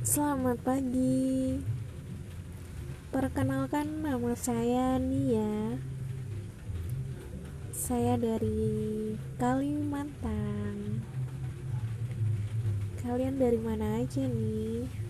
Selamat pagi. Perkenalkan nama saya Nia. Saya dari Kalimantan. Kalian dari mana aja nih?